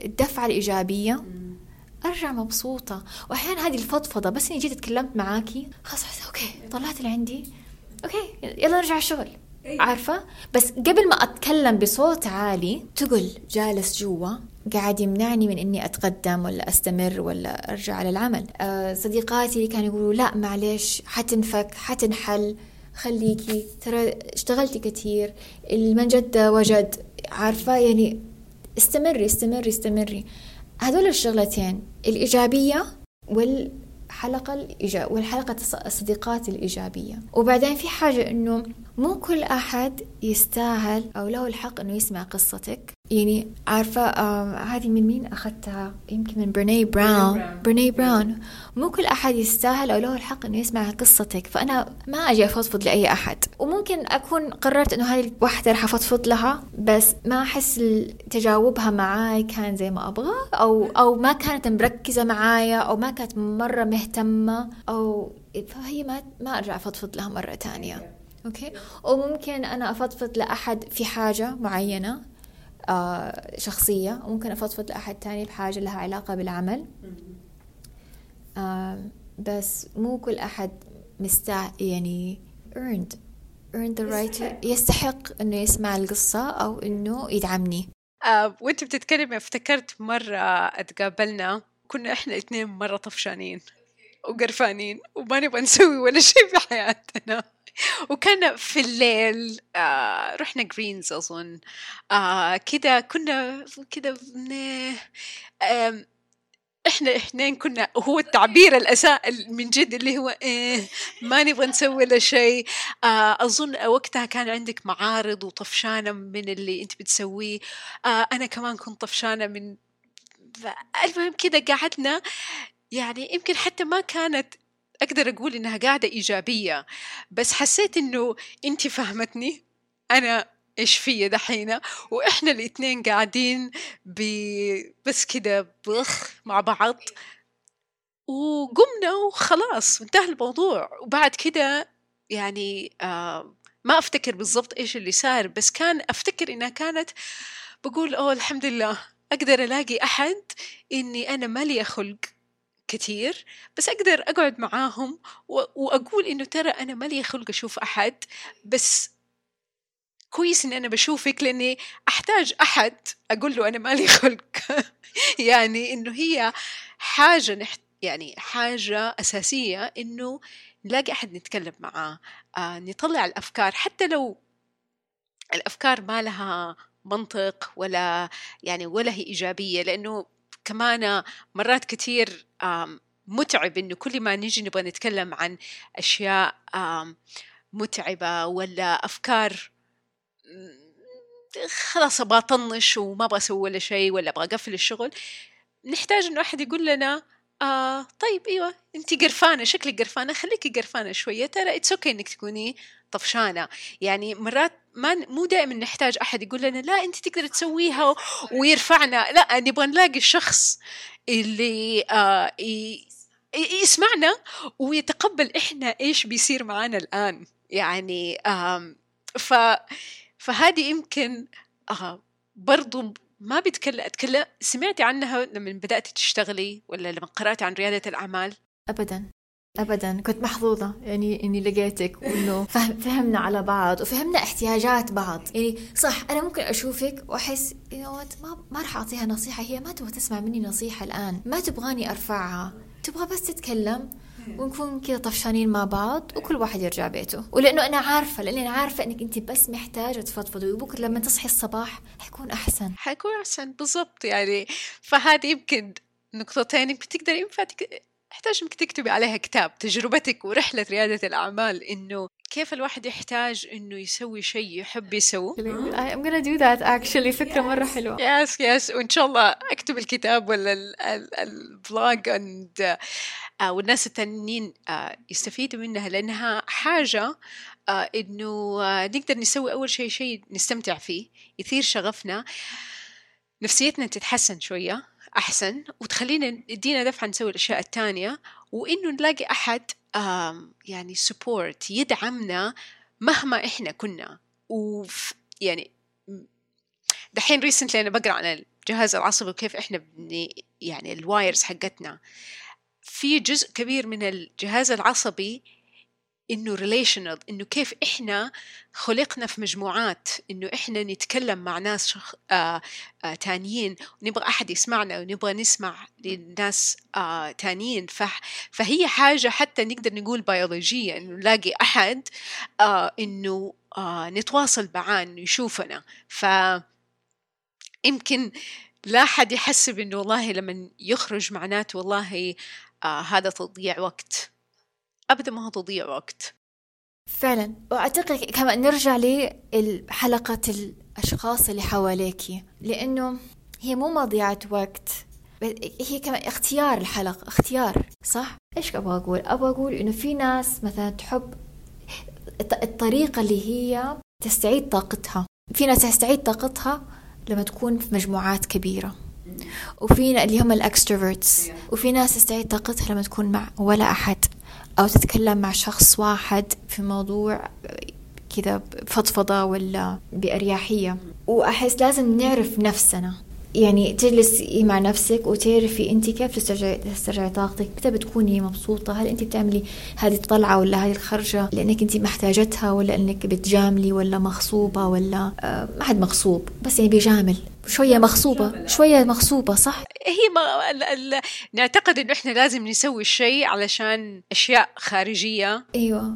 الدفعة الإيجابية. أرجع مبسوطة. واحيانا هذه الفضفضة بس إني جيت اتكلمت معاكي خلاص حس أوكي طلعت اللي عندي. أوكي يلا نرجع الشغل. عارفة؟ بس قبل ما أتكلم بصوت عالي تقول جالس جوا. قاعد يمنعني من إني أتقدم ولا أستمر ولا أرجع على العمل. أه صديقاتي كانوا يقولوا لا معلش حتنفك حتنحل خليكي. ترى اشتغلتي كثير. من جد وجد عارفة؟ يعني استمري استمري استمري. هذول الشغلتين الإيجابية والحلقة الإيجاب والحلقة الص- الصديقات الإيجابية. وبعدين في حاجة إنه مو كل أحد يستاهل أو له الحق إنه يسمع قصتك. يعني عارفة آه هذه من مين أخذتها؟ يمكن من برني براون. برني براون. مو كل أحد يستاهل أو له الحق إنه يسمع قصتك فأنا ما أجي أفضفض لأي أحد. وممكن أكون قررت إنه هذه الواحدة رح أفضفض لها بس ما أحس تجاوبها معاي كان زي ما أبغى أو أو ما كانت مركزة معايا أو ما كانت مرة مهتمة أو فهي ما ما أرجع أفضفض لها مرة تانية. أوكي؟ وممكن أنا أفضفض لأحد في حاجة معينة. شخصية وممكن أفضفض لأحد تاني بحاجة لها علاقة بالعمل. آه بس مو كل أحد مستع يعني earned earned the right يستحق. يستحق إنه يسمع القصة أو إنه يدعمني. آه وأنت بتتكلمي افتكرت مرة اتقابلنا كنا إحنا الاثنين مرة طفشانين وقرفانين وما نبغى نسوي ولا شيء في حياتنا. وكان في الليل آه رحنا جرينز أظن آه كده كنا بن- آم، إحنا اثنين كنا هو التعبير الأساء من جد اللي هو إيه ما نبغى نسوي ولا شيء. آه أظن وقتها كان عندك معارض وطفشانة من اللي أنت بتسويه. آه أنا كمان كنت طفشانة من المهم كذا قعدنا يعني يمكن حتى ما كانت أقدر أقول إنها قاعدة إيجابية بس حسيت إنه انت فهمتني أنا إيش فيا دحين وإحنا الاثنين قاعدين ب... بس كده بخ مع بعض وقمنا وخلاص انتهى الموضوع. وبعد كده يعني آه ما أفتكر بالضبط إيش اللي صار بس كان أفتكر إنها كانت بقول أوه الحمد لله أقدر ألاقي أحد إني أنا مالي خلق. كثير بس أقدر أقعد معاهم وأقول إنه ترى أنا مالي خلق أشوف أحد بس كويس إني أنا بشوفك لأني أحتاج أحد أقول له أنا مالي خلق. يعني إنه هي حاجة نحت يعني حاجة أساسية إنه نلاقي أحد نتكلم معاه آه نطلع الأفكار. حتى لو الأفكار ما لها منطق ولا يعني ولا هي إيجابية لأنه كمان مرات كثير متعب إنه كل ما نيجي نبغى نتكلم عن أشياء متعبة ولا أفكار خلاص أبغى أطنش وما أبغى أسوي ولا شيء ولا أبغى أقفل الشغل. نحتاج إنه أحد يقول لنا آه طيب إيوه انت قرفانة شكلك قرفانة خليكي قرفانة شوية ترى it's okay إنك تكوني طفشانة. يعني مرات ما مو دائما نحتاج أحد يقول لنا لا أنت تقدر تسويها ويرفعنا. لا نبغى نلاقي الشخص اللي آه يسمعنا ويتقبل إحنا إيش بيصير معانا الآن. يعني ف فهذه يمكن آه برضو ما بيتكلم أتكلم سمعتي عنها لما بدأتي تشتغلي ولا لما قرأتي عن ريادة الأعمال؟ أبدا. ابدا. كنت محظوظة يعني إني لقيتك وإنه فهمنا على بعض وفهمنا احتياجات بعض. يعني صح أنا ممكن أشوفك وأحس ما ما راح أعطيها نصيحة هي ما تبغى تسمع مني نصيحة الآن. ما تبغاني أرفعها تبغى بس تتكلم ونكون كذا طفشانين مع بعض وكل واحد يرجع بيته. ولأنه أنا عارفة لأني أنا عارفة إنك أنت بس محتاجة تفضفضي وبكرة لما تصحي الصباح حيكون أحسن. حيكون أحسن بالضبط يعني. فهذه يمكن نقطتين بتقدري ينفع إحتاج إنك تكتبي عليها كتاب تجربتك ورحلة ريادة الأعمال إنه كيف الواحد يحتاج إنه يسوي شيء يحب يسوي I'm gonna do that actually. فكرة مرة حلوة. Yes yes. وإن شاء الله أكتب الكتاب ولا البلوج and آه والناس التانيين آه يستفيدوا منها لأنها حاجة إنه آه نقدر نسوي أول شيء شيء نستمتع فيه يثير شغفنا نفسيتنا تتحسن شوية. أحسن وتخلينا يدينا دفعة نسوي الأشياء التانية وإنه نلاقي أحد يعني سبورت يدعمنا مهما إحنا كنا. وف يعني دحين recently أنا بقرأ عن الجهاز العصبي وكيف إحنا بني يعني ال wires حقتنا. في جزء كبير من الجهاز العصبي إنه relational إنه كيف إحنا خلقنا في مجموعات إنه إحنا نتكلم مع ناس شخ... آه آه تانيين ونبغى أحد يسمعنا ونبغى نسمع لناس آه تانيين. ف... فهي حاجة حتى نقدر نقول بيولوجية إنه نلاقي أحد آه إنه آه نتواصل معاه إنه يشوفنا. ف يمكن لا حد يحسب انه والله لما يخرج معناته والله آه هذا تضييع وقت. ابدا ما هو تضييع وقت. فعلا. وأعتقد كمان نرجع لحلقة الأشخاص اللي حواليكي لأنه هي مو مضيعة وقت هي كمان اختيار الحلقة اختيار صح؟ إيش أبغى أقول؟ أبغى أقول إنه في ناس مثلا تحب الطريقة اللي هي تستعيد طاقتها. في ناس تستعيد طاقتها لما تكون في مجموعات كبيرة. وفي اللي هم الاكستروفرتس وفي ناس تستعيد طاقتها لما تكون مع ولا أحد. أو تتكلم مع شخص واحد في موضوع كذا بفضفضة ولا بأريحية. وأحس لازم نعرف نفسنا. يعني تجلسي مع نفسك وتعرفي أنت كيف تسترجعي تسترجعي طاقتك. متى بتكوني مبسوطة؟ هل أنت بتعملي هذه الطلعة ولا هذه الخرجة لأنك أنت محتاجتها ولا أنك بتجاملي ولا مغصوبة ولا آه ما حد مغصوب بس يعني بيجامل. شوية مغصوبة شوية مغصوبة صح؟ هي ما ال ال نعتقد إنه إحنا لازم نسوي الشيء علشان أشياء خارجية. أيوه.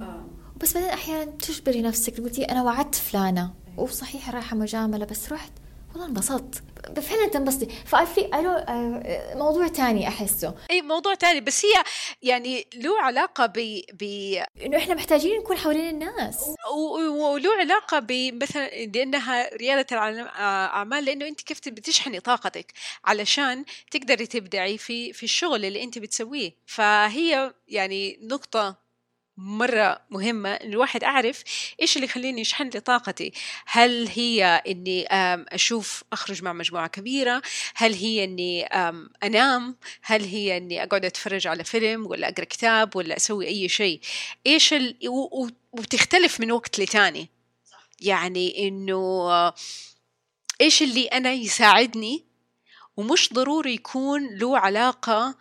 بس بعدين أحيانا تجبري نفسك قلتي أنا وعدت فلانة. وصحيح رايحة مجاملة بس رحت. والله انبسطت. فعلا تنبسطي. فاي آه، موضوع تاني أحسه. أي موضوع تاني. بس هي يعني له علاقة ب ب إنه إحنا محتاجين نكون حوالين الناس. وله علاقة بمثلا لأنها ريادة الاعمال لأنه أنت كيف بتشحني طاقتك علشان تقدري تبدعي في في الشغل اللي أنت بتسويه. فهي يعني نقطة مرة مهمة إن الواحد أعرف إيش اللي يخليني يشحن لي طاقتي. هل هي إني أشوف أخرج مع مجموعة كبيرة؟ هل هي إني أنام؟ هل هي إني أقعد أتفرج على فيلم ولا أقرأ كتاب ولا أسوي أي شيء؟ إيش ال... وتختلف من وقت لتاني. يعني إنه إيش اللي أنا يساعدني؟ ومش ضروري يكون له علاقة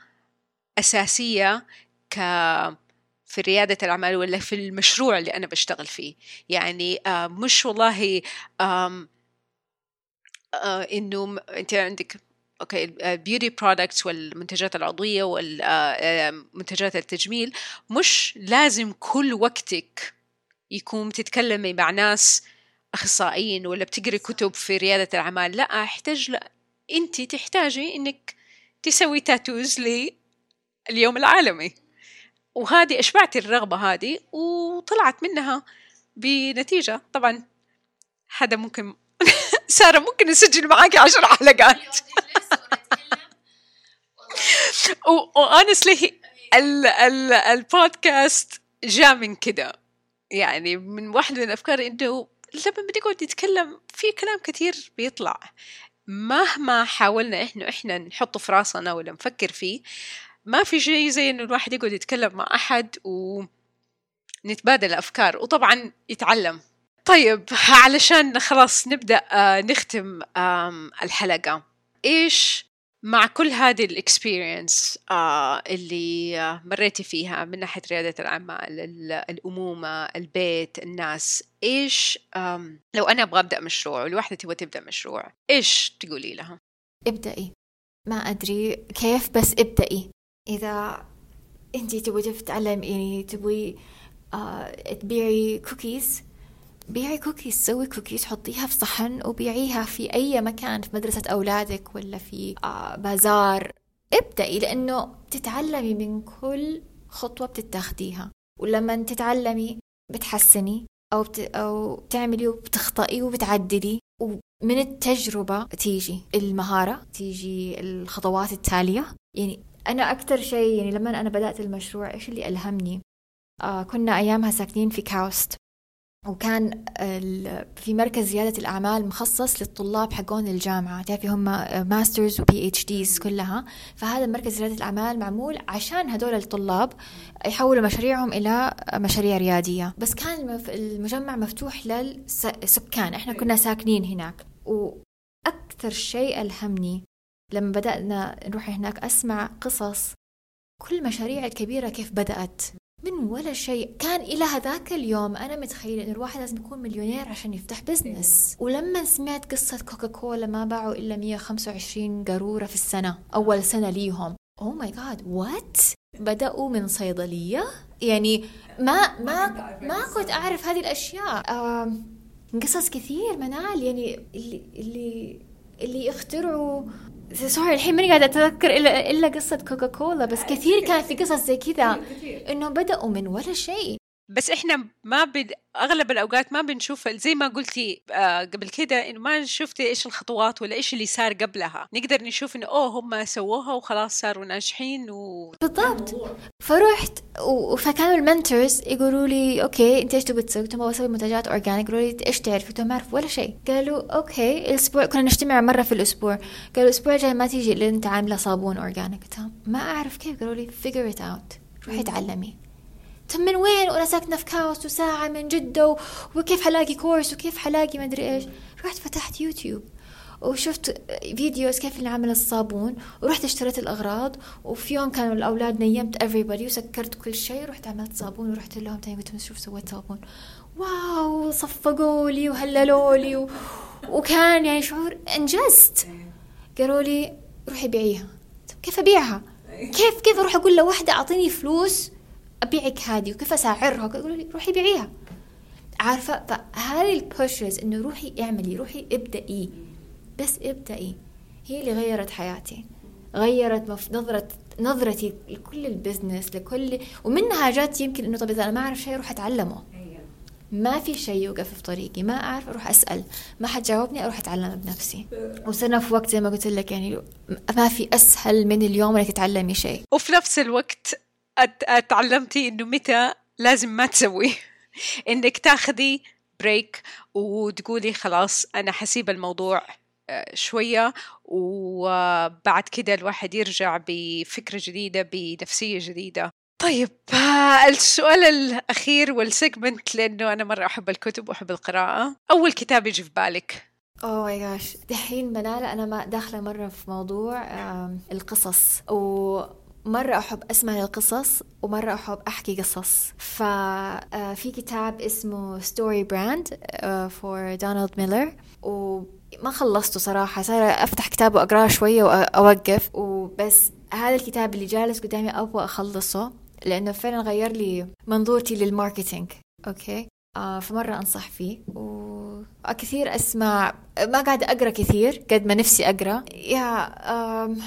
أساسية ك في ريادة الأعمال ولا في المشروع اللي أنا بشتغل فيه. يعني آه مش والله آه آه إنه أنت عندك okay ال beauty products والمنتجات العضوية والمنتجات التجميل مش لازم كل وقتك يكون بتتكلمي مع ناس أخصائيين ولا بتقري كتب في ريادة الأعمال. لا أحتاج لا أنت تحتاجي إنك تسوي tattoos لليوم العالمي. وهذه أشبعت الرغبة هذه وطلعت منها بنتيجة. طبعا هذا ممكن سارة ممكن نسجل معاكي عشر حلقات. وانسلي البودكاست جاء من كده. يعني من واحدة من الأفكار إنه لما بنقعد نتكلم في كلام كثير بيطلع. مهما حاولنا إحنا إحنا نحطه في راسنا ولا نفكر فيه ما في شيء زي إنه الواحد يقعد يتكلم مع أحد ونتبادل الأفكار وطبعا يتعلم. طيب علشان خلاص نبدأ نختم الحلقة. إيش مع كل هذه الإكسبيرينس آه اللي آه مريتي فيها من ناحية ريادة الأعمال الأمومة البيت الناس إيش لو أنا أبغى أبدأ مشروع والواحدة تبغى تبدأ مشروع إيش تقولي لها؟ ابدأي. ما أدري كيف بس ابدأي. إذا أنت تبغي تتعلم يعني تبغي آه تبيعي كوكيز بيعي كوكيز سوي كوكيز حطيها في صحن وبيعيها في أي مكان في مدرسة أولادك ولا في آه بازار. ابدأي لأنه تتعلمي من كل خطوة بتتاخديها. ولما تتعلمي بتحسني أو بت... أو بتعملي وبتخطئي وبتعدلي ومن التجربة تيجي المهارة تيجي الخطوات التالية. يعني أنا أكتر شيء يعني لما أنا بدأت المشروع إيش اللي ألهمني؟ آه كنا أيامها ساكنين في كاوست وكان في مركز ريادة الأعمال مخصص للطلاب حقون الجامعة تعرفي هم masters و PhDs كلها. فهذا مركز ريادة الأعمال معمول عشان هدول الطلاب يحولوا مشاريعهم إلى مشاريع ريادية. بس كان المجمع مفتوح للسكان إحنا كنا ساكنين هناك. وأكثر شيء ألهمني لما بدأنا نروح هناك أسمع قصص كل مشاريع الكبيرة كيف بدأت. من ولا شيء. كان إلى هذاك اليوم أنا متخيلة إن الواحد لازم يكون مليونير عشان يفتح business ولما سمعت قصة كوكا كولا ما باعوا إلا 125 قارورة في السنة أول سنة ليهم. oh my god what بدأوا من صيدلية؟ يعني ما ما ما كنت أعرف هذه الأشياء. قصص كثير منال يعني اللي اللي اللي يخترعوا sorry الحين ماني قاعدة أتذكر إلا إلا قصة كوكا كولا بس كثير كان في قصص زي كذا. إنه بدأوا من ولا شيء. بس إحنا ما بد... أغلب الأوقات ما بنشوف زي ما قلتي آه قبل كده إنه ما شفتي إيش الخطوات ولا إيش اللي صار قبلها. نقدر نشوف إنه oh هم سووها وخلاص صاروا ناجحين و بالضبط. فرحت و... فكانوا ال mentors يقولوا لي okay أنت إيش تبغى تسوي؟ قلت بسوي منتجات organic قالوا لي إيش تعرف؟ قلت ما أعرف ولا شيء. قالوا okay الأسبوع كنا نجتمع مرة في الأسبوع. قالوا الأسبوع الجاي ما تيجي الا أنت عاملة صابون organic ما أعرف كيف. قالوا لي figure it out. روحي تعلمي. طب من وين وأنا ساكنة في كاوست وساعة من جدة وكيف حلاقي course وكيف حلاقي ما أدري إيش؟ رحت فتحت يوتيوب وشفت videos كيف نعمل الصابون ورحت اشتريت الأغراض وفي يوم كانوا الأولاد نيمت everybody وسكرت كل شيء رحت عملت صابون ورحت لهم تاني قلت لهم شوف سويت صابون. wow! صفقوا لي وهللوا لي و... وكان يعني شعور انجزت قالوا لي روحي بيعيها. كيف أبيعها؟ كيف كيف أروح أقول لواحده أعطيني فلوس أبيعك هذه وكيف اسعرها يقولوا لي روحي بيعيها عارفة فهذه ال pushes إنه روحي اعملي روحي ابدأي. بس ابدأي. هي اللي غيرت حياتي. غيرت. نظرة نظرتي لكل ال business لكل ومنها جات يمكن إنه طب إذا أنا ما أعرف شيء أروح أتعلمه. ما في شيء يوقف في طريقي. ما أعرف أروح أسأل. ما حد جاوبني أروح أتعلم بنفسي. وصرنا في وقت زي ما قلت لك يعني ما في أسهل من اليوم إنك تتعلمي شيء. وفي نفس الوقت تعلمتي إنه متى لازم ما تسوي. إنك تاخذي break وتقولي خلاص أنا حسيب الموضوع شوية وبعد كده الواحد يرجع بفكرة جديدة بنفسية جديدة. طيب السؤال الأخير وال segment لأنه أنا مرة أحب الكتب وأحب القراءة. أول كتاب يجي في بالك؟ oh my gosh دحين منال أنا ما داخلة مرة في موضوع القصص ومرة أحب أسمع القصص ومرة أحب أحكي قصص. ففي كتاب اسمه StoryBrand for دونالد ميلر وما خلصته صراحة صار أفتح كتاب وأقرأه شوية وأوقف. وبس هذا الكتاب اللي جالس قدامي أبغى أخلصه لأنه فعلا غير لي منظورتي لل marketing. okay؟ آه فمرة أنصح فيه. وكثير أسمع ما قاعدة أقرأ كثير قد ما نفسي أقرأ. يا آم،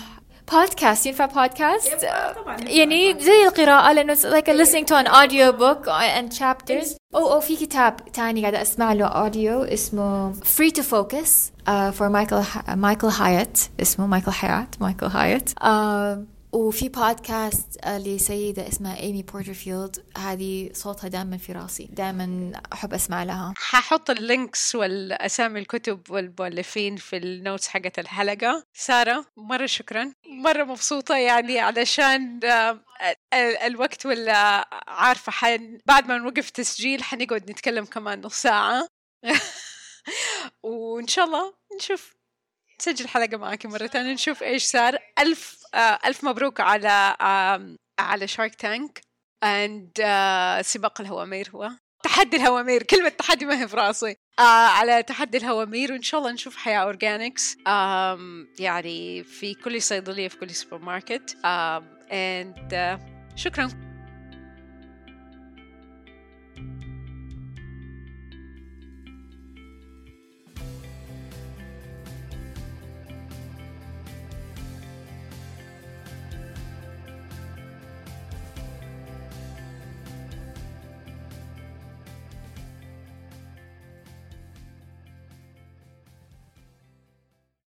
بودكاست ينفع بودكاست طبعا يعني زي القراءة لأنه it's like listening to an audio book and chapters. أو أو في كتاب تاني قاعدة أسمع له audio اسمه Free to Focus uh, for مايكل مايكل هايت اسمه مايكل حيات مايكل هايت uh, وفي بودكاست آه، لسيدة اسمها ايمي بورترفيلد هذه صوتها دائما في راسي. دائما أحب أسمع لها. ححط ال links والأسامي الكتب والمؤلفين في ال notes حقت الحلقة. سارة مرة شكرا. مرة مبسوطة يعني علشان آه، ال- الوقت ولا عارفة حن بعد ما نوقف تسجيل حنقعد نتكلم كمان نص ساعة. وإن شاء الله نشوف نسجل حلقة معك مرة ثانية نشوف إيش صار. ألف ألف مبروك على على Shark Tank آه، سباق الهوامير هو. تحدي الهوامير كلمة تحدي ما هي في راسي آه على تحدي الهوامير وإن شاء الله نشوف حياة Organics يعني في كل صيدلية في كل سوبر ماركت آه شكرا.